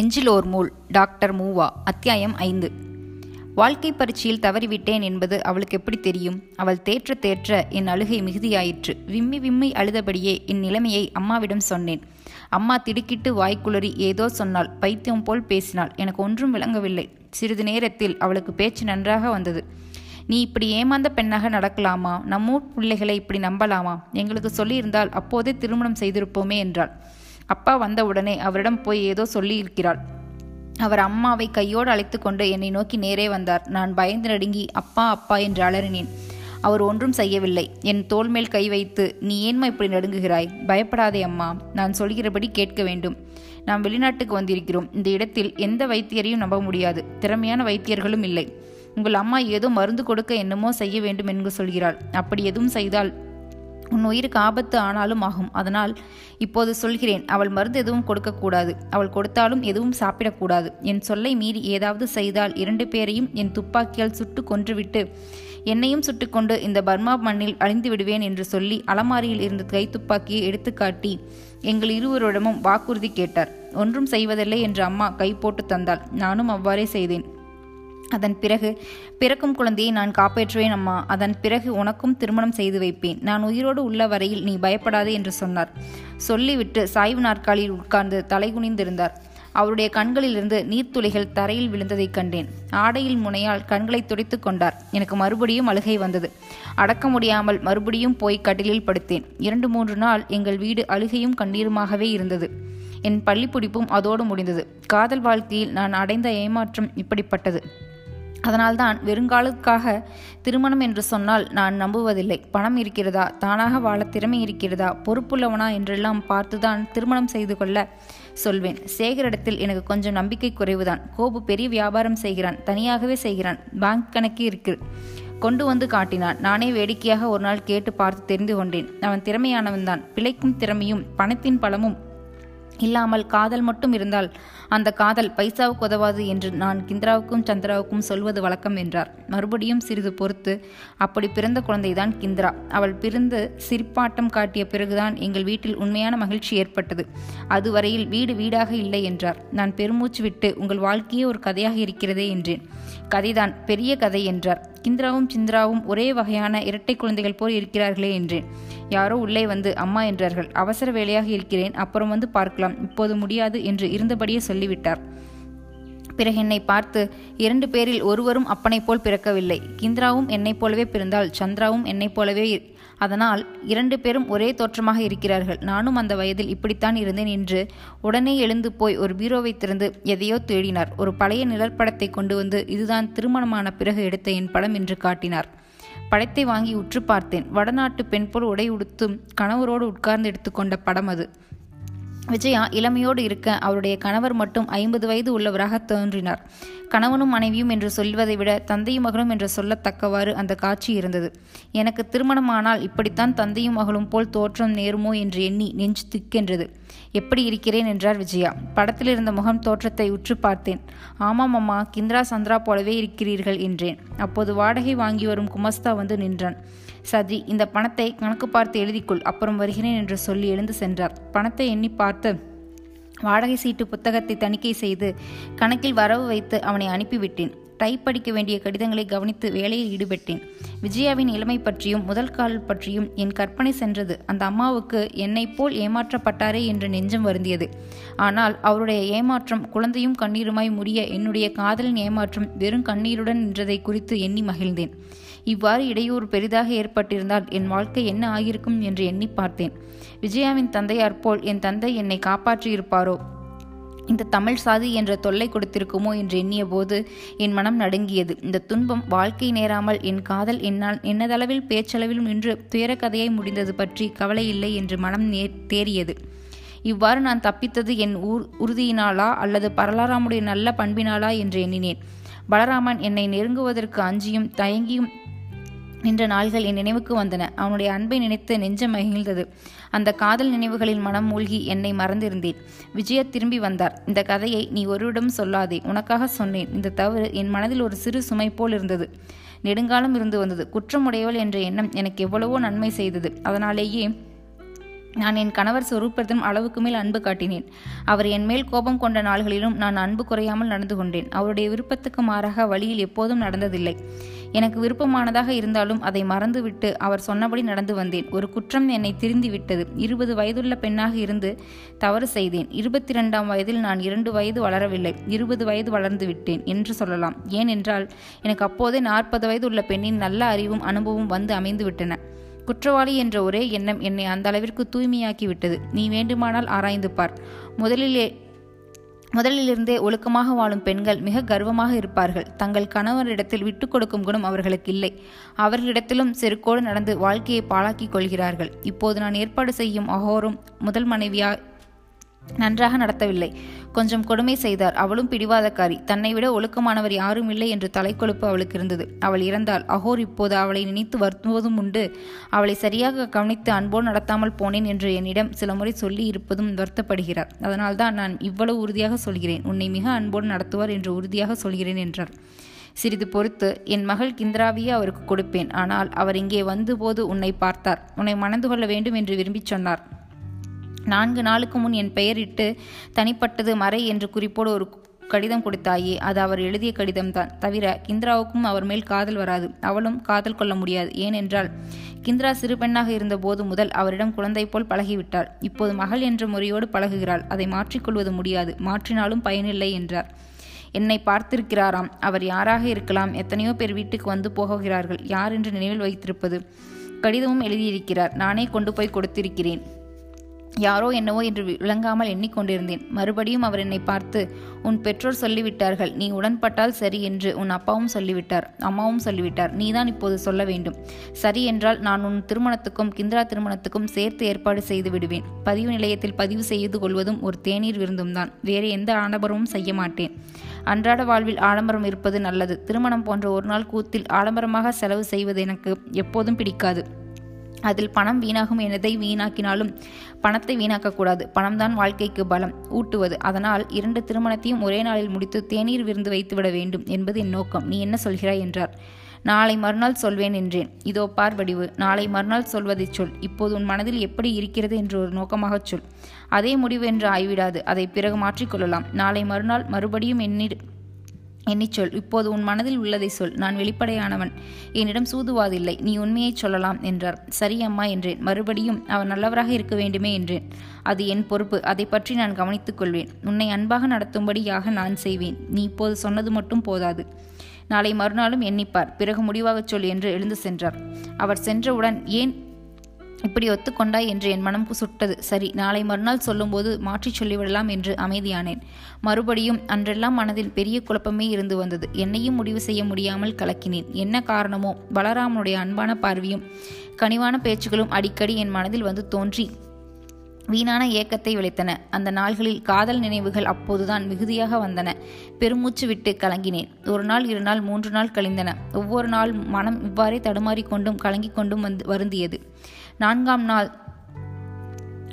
எஞ்சிலோர் மூல் doctor மூவா அத்தியாயம் ஐந்து. வாழ்க்கை பரீட்சையில் தவறிவிட்டேன் என்பது அவளுக்கு எப்படி தெரியும்? அவள் தேற்ற தேற்ற என் அழுகை மிகுதியாயிற்று. விம்மி விம்மி அழுதபடியே என் நிலைமையை அம்மாவிடம் சொன்னேன். அம்மா திடுக்கிட்டு வாய்க்குளறி ஏதோ சொன்னால் பைத்தியம் போல் பேசினாள். எனக்கு ஒன்றும் விளங்கவில்லை. சிறிது நேரத்தில் அவளுக்கு பேச்சு நன்றாக வந்தது. நீ இப்படி ஏமாந்த பெண்ணாக நடக்கலாமா? நம்மூர் பிள்ளைகளை இப்படி நம்பலாமா? எங்களுக்கு சொல்லியிருந்தால் அப்போதே திருமணம் செய்திருப்போமே என்றாள். அப்பா வந்தவுடனே அவரிடம் போய் ஏதோ சொல்லி இருக்கிறாள் அவர் அம்மாவை கையோடு அழைத்து கொண்டு என்னை நோக்கி நேரே வந்தார். நான் பயந்து நடுங்கி அப்பா அப்பா என்று அலறினேன். அவர் ஒன்றும் செய்யவில்லை. என் தோல் மேல் கை வைத்து நீ ஏன்மா இப்படி நடுங்குகிறாய்? பயப்படாதே அம்மா. நான் சொல்கிறபடி கேட்க வேண்டும். நாம் வெளிநாட்டுக்கு வந்திருக்கிறோம். இந்த இடத்தில் எந்த வைத்தியரையும் நம்ப முடியாது. திறமையான வைத்தியர்களும் இல்லை. உங்கள் அம்மா ஏதோ மருந்து கொடுக்க என்னமோ செய்ய வேண்டும் என்று சொல்கிறாள். அப்படி எதுவும் செய்தால் உன் உயிருக்கு ஆபத்து ஆனாலும் ஆகும். அதனால் இப்போது சொல்கிறேன் அவள் மருந்து எதுவும் கொடுக்கக்கூடாது. அவள் கொடுத்தாலும் எதுவும் சாப்பிடக்கூடாது. என் சொல்லை மீறி ஏதாவது செய்தால் இரண்டு பேரையும் என் துப்பாக்கியால் சுட்டு கொன்றுவிட்டு என்னையும் சுட்டுக்கொண்டு இந்த பர்மா மண்ணில் அழிந்து விடுவேன் என்று சொல்லி அலமாரியில் இருந்த கைத்துப்பாக்கியை எடுத்துக்காட்டி எங்கள் இருவரிடமும் வாக்குறுதி கேட்டார். ஒன்றும் செய்வதில்லை என்று அம்மா கை போட்டு தந்தாள். நானும் அவ்வாறே செய்தேன். அதன் பிறகு பிறக்கும் குழந்தையை நான் காப்பாற்றுவேன் அம்மா. அதன் பிறகு உனக்கும் திருமணம் செய்து வைப்பேன். நான் உயிரோடு உள்ள வரையில் நீ பயப்படாதே என்று சொன்னார். சொல்லிவிட்டு சாய்வு நாற்காலியில் உட்கார்ந்து தலைகுனிந்திருந்தார் அவருடைய கண்களிலிருந்து நீர்த்துளிகள் தரையில் விழுந்ததைக் கண்டேன். ஆடையில் முனையால் கண்களை துடைத்து கொண்டார். எனக்கு மறுபடியும் அழுகை வந்தது. அடக்க முடியாமல் மறுபடியும் போய் கட்டிலில் படுத்தேன். இரண்டு மூன்று நாள் எங்கள் வீடு அழுகையும் கண்ணீருமாகவே இருந்தது. என் பள்ளிப்பிடிப்பும் அதோடு முடிந்தது. காதல் வாழ்க்கையில் நான் அடைந்த ஏமாற்றம் இப்படிப்பட்டது. அதனால்தான் வெறுங்காலுக்காக திருமணம் என்று சொன்னால் நான் நம்புவதில்லை. பணம் இருக்கிறதா? தானாக வாழ திறமை இருக்கிறதா? பொறுப்புள்ளவனா என்றெல்லாம் பார்த்துதான் திருமணம் செய்து கொள்ள சொல்வேன். சேகரிடத்தில் எனக்கு கொஞ்சம் நம்பிக்கை குறைவுதான். கோபு பெரிய வியாபாரம் செய்கிறான். தனியாகவே செய்கிறான். பேங்க் கணக்கு இருக்கு. கொண்டு வந்து காட்டினான். நானே வேடிக்கையாக ஒரு நாள் கேட்டு பார்த்து தெரிந்து கொண்டேன். அவன் திறமையானவன்தான். பிழைக்கும் திறமையும் பணத்தின் பலமும் இல்லாமல் காதல் மட்டும் இருந்தால் அந்த காதல் பைசாவுக்கு உதவாது என்று நான் கிந்திராவுக்கும் சந்திராவுக்கும் சொல்வது வழக்கம் என்றார். மறுபடியும் சிறிது பொறுத்து அப்படி பிறந்த குழந்தைதான் கிந்திரா. அவள் பிறந்து சிரிப்பாட்டம் காட்டிய பிறகுதான் எங்கள் வீட்டில் உண்மையான மகிழ்ச்சி ஏற்பட்டது. அதுவரையில் வீடு வீடாக இல்லை என்றார். நான் பெருமூச்சு விட்டு உங்கள் வாழ்க்கையே ஒரு கதையாக இருக்கிறதே என்றேன். கதைதான் பெரிய கதை என்றார். கிந்திராவும் சிந்திராவும் ஒரே வகையான இரட்டை குழந்தைகள் போல் இருக்கிறார்களே என்றேன் யாரோ உள்ளே வந்து அம்மா என்றார்கள். அவசர வேலையாக இருக்கிறேன். அப்புறம் வந்து பார்க்கலாம். இப்போது முடியாது என்று இருந்தபடியே சொல்லிவிட்டார். பிறகு என்னை பார்த்து இரண்டு பேரில் ஒருவரும் அப்பனை போல் பிறக்கவில்லை. கிந்திராவும் என்னைப் போலவே பிறந்தால் சந்திராவும் என்னைப் போலவே அதனால் இரண்டு பேரும் ஒரே தோற்றமாக இருக்கிறார்கள். நானும் அந்த வயதில் இப்படித்தான் இருந்தேன் என்று உடனே எழுந்து போய் ஒரு பீரோவை திறந்து எதையோ தேடினார். ஒரு பழைய நிழற்படத்தை கொண்டு வந்து இதுதான் திருமணமான பிறகு எடுத்த என் படம் என்று காட்டினார். படத்தை வாங்கி உற்று பார்த்தேன். வடநாட்டு பெண் போல் உடை உடுத்தும் கணவரோடு உட்கார்ந்து எடுத்துக்கொண்ட படம் அது. விஜயா இளமையோடு இருக்க அவருடைய கணவர் மட்டும் ஐம்பது வயது உள்ளவராக தோன்றினார். கணவனும் மனைவியும் என்று சொல்வதை விட தந்தையும் மகனும் என்று சொல்லத்தக்கவாறு அந்த காட்சி இருந்தது. எனக்கு திருமணமானால் இப்படித்தான் தந்தையும் மகளும் போல் தோற்றம் நேருமோ என்று எண்ணி நெஞ்சு திக்கென்றது. எப்படி இருக்கிறேன் என்றார் விஜயா. படத்தில் இருந்த முகம் தோற்றத்தை உற்று பார்த்தேன். ஆமாம் அம்மா கிந்திரா சந்திரா போலவே இருக்கிறீர்கள் என்றேன். அப்போது வாடகை வாங்கி வரும் குமஸ்தா வந்து நின்றான். சதி இந்த பணத்தை கணக்கு பார்த்து எழுதிக்கொள் அப்புறம் வருகிறேன் என்று சொல்லி எழுந்து சென்றார். பணத்தை எண்ணி பார்த்து வாடகை சீட்டு புத்தகத்தை தணிக்கை செய்து கணக்கில் வரவு வைத்து அவனை அனுப்பிவிட்டேன். டைப் படிக்க வேண்டிய கடிதங்களை கவனித்து வேலையில் ஈடுபட்டேன். விஜயாவின் இளமை பற்றியும் முதல் கால் பற்றியும் என் கற்பனை சென்றது. அந்த அம்மாவுக்கு என்னை போல் ஏமாற்றப்பட்டாரே என்று நெஞ்சம் வருந்தியது. ஆனால் அவருடைய ஏமாற்றம் குழந்தையும் கண்ணீருமாய் முடிய என்னுடைய காதலின் ஏமாற்றம் வெறும் கண்ணீருடன் நின்றதை குறித்து எண்ணி மகிழ்ந்தேன். இவ்வாறு இடையூறு பெரிதாக ஏற்பட்டிருந்தால் என் வாழ்க்கை என்ன ஆகியிருக்கும் என்று எண்ணி பார்த்தேன். விஜயாவின் தந்தையார் போல் என் தந்தை என்னை காப்பாற்றியிருப்பாரோ? இந்த தமிழ் சாதி என்ற தொல்லை கொடுத்திருக்குமோ என்று எண்ணிய போது என் மனம் நடுங்கியது. இந்த துன்பம் வாழ்க்கை நேராமல் என் காதல் என்னால் என்னதளவில் பேச்சளவிலும் நின்று துயரக்கதையை முடிந்தது பற்றி கவலை இல்லை என்று மனம் நே தேறியது. இவ்வாறு நான் தப்பித்தது என் ஊர் உறுதியினாலா அல்லது பரலாராமுடைய நல்ல பண்பினாலா என்று எண்ணினேன். பலராமன் என்னை நெருங்குவதற்கு அஞ்சியும் தயங்கியும் நின்ற நாள்கள் என் நினைவுக்கு வந்தன. அவனுடைய அன்பை நினைத்து நெஞ்சம் மகிழ்ந்தது. அந்த காதல் நினைவுகளில் மனம் மூழ்கி என்னை மறந்திருந்தேன். விஜய திரும்பி வந்தார். இந்த கதையை நீ ஒருவிடம் சொல்லாதே. உனக்காக சொன்னேன். இந்த தவறு என் மனதில் ஒரு சிறு சுமை போல் இருந்தது. நெடுங்காலம் இருந்து வந்தது. குற்றமுடையவள் என்ற எண்ணம் எனக்கு எவ்வளவோ நன்மை செய்தது. அதனாலேயே நான் என் கணவர் சொரூபத்தின் அளவுக்கு மேல் அன்பு காட்டினேன். அவர் என் மேல் கோபம் கொண்ட நாள்களிலும் நான் அன்பு குறையாமல் நடந்து கொண்டேன். அவருடைய விருப்பத்துக்கு மாறாக வழியில் எப்போதும் நடந்ததில்லை. எனக்கு விருப்பமானதாக இருந்தாலும் அதை மறந்துவிட்டு அவர் சொன்னபடி நடந்து வந்தேன். ஒரு குற்றம் என்னை திருந்திவிட்டது. இருபது வயதுள்ள பெண்ணாக இருந்து தவறு செய்தேன். இருபத்தி இரண்டாம் வயதில் நான் இரண்டு வயது வளரவில்லை. இருபது வயது வளர்ந்து விட்டேன் என்று சொல்லலாம். ஏனென்றால் எனக்கு அப்போதே நாற்பது வயது உள்ள பெண்ணின் நல்ல அறிவும் அனுபவம் வந்து அமைந்து விட்டன. குற்றவாளி என்ற ஒரே எண்ணம் என்னை அந்த அளவிற்கு தூய்மையாக்கிவிட்டது நீ வேண்டுமானால் ஆராய்ந்து பார். முதலிலே முதலிலிருந்தே ஒழுக்கமாக வாழும் பெண்கள் மிக கர்வமாக இருப்பார்கள். தங்கள் கணவரிடத்தில் விட்டு கொடுக்கும் குணம் அவர்களுக்கு இல்லை. அவர்களிடத்திலும் செருக்கோடு நடந்து வாழ்க்கையை பாழாக்கிக் கொள்கிறார்கள். இப்போது நான் ஏற்பாடு செய்யும் அகோரும் முதல் மனைவியா நன்றாக நடத்தவில்லை. கொஞ்சம் கொடுமை செய்தார். அவளும் பிடிவாதக்காரி. தன்னை விட ஒழுக்கமானவர் யாரும் இல்லை என்று தலைக்கொழுப்பு அவளுக்கு இருந்தது. அவள் இறந்தாள். அகோர் இப்போது அவளை நினைத்து வருத்துவதும் உண்டு. அவளை சரியாக கவனித்து அன்போடு நடத்தாமல் போனேன் என்று என்னிடம் சில முறை சொல்லி இருப்பதும் வருத்தப்படுகிறார். அதனால்தான் நான் இவ்வளவு உறுதியாக சொல்கிறேன். உன்னை மிக அன்போடு நடத்துவார் என்று உறுதியாக சொல்கிறேன் என்றார். சிறிது பொறுத்து என் மகள் கிந்திராவியை அவருக்கு கொடுப்பேன். ஆனால் அவர் இங்கே வந்தபோது உன்னை பார்த்தார். உன்னை மணந்து கொள்ள வேண்டும் என்று விரும்பிச் சொன்னார். நான்கு நாளுக்கு முன் என் பெயரிட்டு தனிப்பட்டது மறை என்று குறிப்போடு ஒரு கடிதம் கொடுத்தாயே அது அவர் எழுதிய கடிதம்தான் தவிர கிந்திராவுக்கும் அவர் மேல் காதல் வராது. அவளும் காதல் கொள்ள முடியாது. ஏனென்றால் கிந்திரா சிறு பெண்ணாக இருந்தபோது முதல் அவரிடம் குழந்தை போல் பழகிவிட்டார். இப்போது மகள் என்ற முறையோடு பழகுகிறாள். அதை மாற்றிக்கொள்வது முடியாது. மாற்றினாலும் பயனில்லை என்றார். என்னை பார்த்திருக்கிறாராம். அவர் யாராக இருக்கலாம்? எத்தனையோ பேர் வீட்டுக்கு வந்து போகிறார்கள். யார் என்று நினைவில் வைத்திருப்பது. கடிதமும் எழுதியிருக்கிறார். நானே கொண்டு போய் கொடுத்திருக்கிறேன். யாரோ என்னவோ என்று விளங்காமல் எண்ணிக்கொண்டிருந்தேன். மறுபடியும் அவர் என்னை பார்த்து உன் பெற்றோர் சொல்லிவிட்டார்கள். நீ உடன்பட்டால் சரி என்று உன் அப்பாவும் சொல்லிவிட்டார். அம்மாவும் சொல்லிவிட்டார். நீதான் இப்போது சொல்ல வேண்டும். சரி என்றால் நான் உன் திருமணத்துக்கும் கிந்திரா திருமணத்துக்கும் சேர்த்து ஏற்பாடு செய்து விடுவேன். பதிவு நிலையத்தில் பதிவு செய்து கொள்வதும் ஒரு தேநீர் விருந்தும் தான். வேறு எந்த ஆடம்பரமும் செய்ய மாட்டேன். அன்றாட வாழ்வில் ஆடம்பரம் இருப்பது நல்லது. திருமணம் போன்ற ஒரு நாள் கூத்தில் ஆடம்பரமாக செலவு செய்வது எனக்கு எப்போதும் பிடிக்காது. அதில் பணம் வீணாகும் எனதை வீணாக்கினாலும் பணத்தை வீணாக்கக்கூடாது. பணம்தான் வாழ்க்கைக்கு பலம். ஊட்டுவது. அதனால் இரண்டு திருமணத்தையும் ஒரே நாளில் முடித்து தேநீர் விருந்து வைத்துவிட வேண்டும் என்பது என் நோக்கம். நீ என்ன சொல்கிறாய் என்றார். நாளை மறுநாள் சொல்வேன் என்றேன். இதோ பார் வடிவு. நாளை மறுநாள் சொல்வதைச் சொல். இப்போது உன் மனதில் எப்படி இருக்கிறது என்று ஒரு நோக்கமாகச் சொல். அதே முடிவு என்று ஆய்விடாது. அதை பிறகு மாற்றிக்கொள்ளலாம் நாளை மறுநாள் மறுபடியும் என்னிடம் என்னை சொல் இப்போது உன் மனதில் உள்ளதை சொல் நான் வெளிப்படையானவன். என்னிடம் சூதுவாதில்லை நீ உண்மையைச் சொல்லலாம் என்றார். சரி அம்மா என்றேன் மறுபடியும் அவன் நல்லவராக இருக்க வேண்டுமே என்றேன். அது என் பொறுப்பு அதை பற்றி நான் கவனித்துக் கொள்வேன். உன்னை அன்பாக நடத்தும்படியாக நான் செய்வேன் நீ இப்போது சொன்னது மட்டும் போதாது. நாளை மறுநாளும் எண்ணிப்பார் பிறகு முடிவாகச் சொல் என்று எழுந்து சென்றார். அவர் சென்றவுடன் ஏன் இப்படி ஒத்துக்கொண்டாய் என்று என் மனம் சுட்டது. சரி நாளை மறுநாள் சொல்லும்போது மாற்றிச் சொல்லிவிடலாம் என்று அமைதியானேன். மறுபடியும் அன்றெல்லாம் மனதில் பெரிய குழப்பமே இருந்து வந்தது. என்னையும் முடிவு செய்ய முடியாமல் கலக்கினேன். என்ன காரணமோ? பலராமனுடைய அன்பான பார்வையும் கனிவான பேச்சுகளும் அடிக்கடி என் மனதில் வந்து தோன்றி வீணான ஏக்கத்தை விளைத்தன. அந்த நாள்களில் காதல் நினைவுகள் அப்போதுதான் மிகுதியாக வந்தன. பெருமூச்சு விட்டு கலங்கினேன். ஒரு நாள் இரு நாள் மூன்று நாள் கழிந்தன. ஒவ்வொரு நாள் மனம் இவ்வாறே தடுமாறிக்கொண்டும் கலங்கிக் கொண்டும் வந்து வருந்தியது. நான்காம் நாள்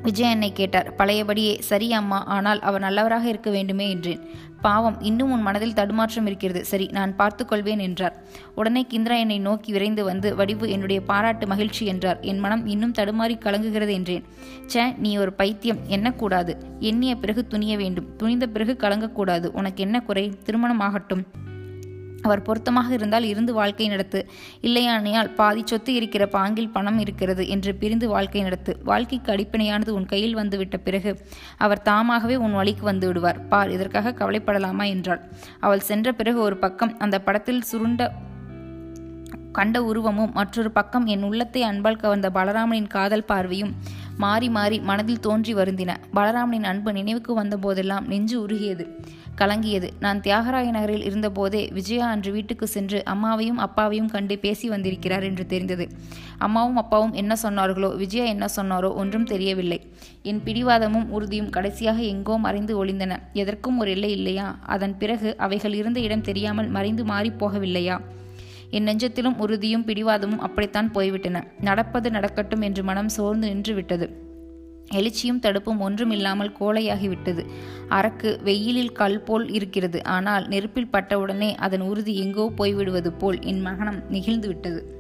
விஜய் என்னை கேட்டார் பழையபடியே சரி அம்மா ஆனால் அவர் நல்லவராக இருக்க வேண்டுமே என்றேன். பாவம் இன்னும் உன் மனதில் தடுமாற்றம் இருக்கிறது. சரி நான் பார்த்துக்கொள்வேன் என்றார். உடனே கிந்திரா என்னை நோக்கி விரைந்து வந்து வடிவு என்னுடைய பாராட்டு மகிழ்ச்சி என்றார். என் மனம் இன்னும் தடுமாறி கலங்குகிறது என்றேன். சே நீ ஒரு பைத்தியம் எண்ணக்கூடாது. எண்ணிய பிறகு துணிய வேண்டும். துணிந்த பிறகு கலங்கக்கூடாது. உனக்கு என்ன குறை? திருமணம் ஆகட்டும் அவர் பொருத்தமாக இருந்தால் இருந்து வாழ்க்கை நடத்து. இல்லையானையால் பாதி சொத்து இருக்கிற பாங்கில் பணம் இருக்கிறது என்று பிரிந்து வாழ்க்கை நடத்து. வாழ்க்கைக்கு அடிப்படையானது உன் கையில் வந்துவிட்ட பிறகு அவர் தாமாகவே உன் வழிக்கு வந்து விடுவார். பார் இதற்காக கவலைப்படலாமா என்றாள். அவள் சென்ற பிறகு ஒரு பக்கம் அந்த படத்தில் சுருண்ட கண்ட உருவமும் மற்றொரு பக்கம் என் உள்ளத்தை அன்பால் கவர்ந்த பலராமனின் காதல் பார்வையும் மாறி மாறி மனதில் தோன்றி வருந்தின. பலராமனின் அன்பு நினைவுக்கு வந்த போதெல்லாம் நெஞ்சு உருகியது. கலங்கியது. நான் தியாகராய நகரில் இருந்தபோதே விஜயா அன்று வீட்டுக்கு சென்று அம்மாவையும் அப்பாவையும் கண்டு பேசி வந்திருக்கிறார் என்று தெரிந்தது. அம்மாவும் அப்பாவும் என்ன சொன்னார்களோ விஜயா என்ன சொன்னாரோ ஒன்றும் தெரியவில்லை. என் பிடிவாதமும் உறுதியும் கடைசியாக எங்கோ மறைந்து ஒளிந்தன. எதற்கும் ஒரு எல்லை இல்லையா? அதன் பிறகு அவைகள் இருந்த இடம் தெரியாமல் மறைந்து மாறிப் போகவில்லையா? என் நெஞ்சத்திலும் உறுதியும் பிடிவாதமும் அப்படித்தான் போய்விட்டன. நடப்பது நடக்கட்டும் என்று மனம் சோர்ந்து நின்று விட்டது எழுச்சியும் தடுப்பும் ஒன்றும் இல்லாமல் கோலையாகிவிட்டது அரக்கு வெயிலில் கல் போல் இருக்கிறது. ஆனால் நெருப்பில் பட்டவுடனே அதன் உறுதி எங்கோ போய்விடுவது போல் என் மகனம் நெகிழ்ந்து விட்டது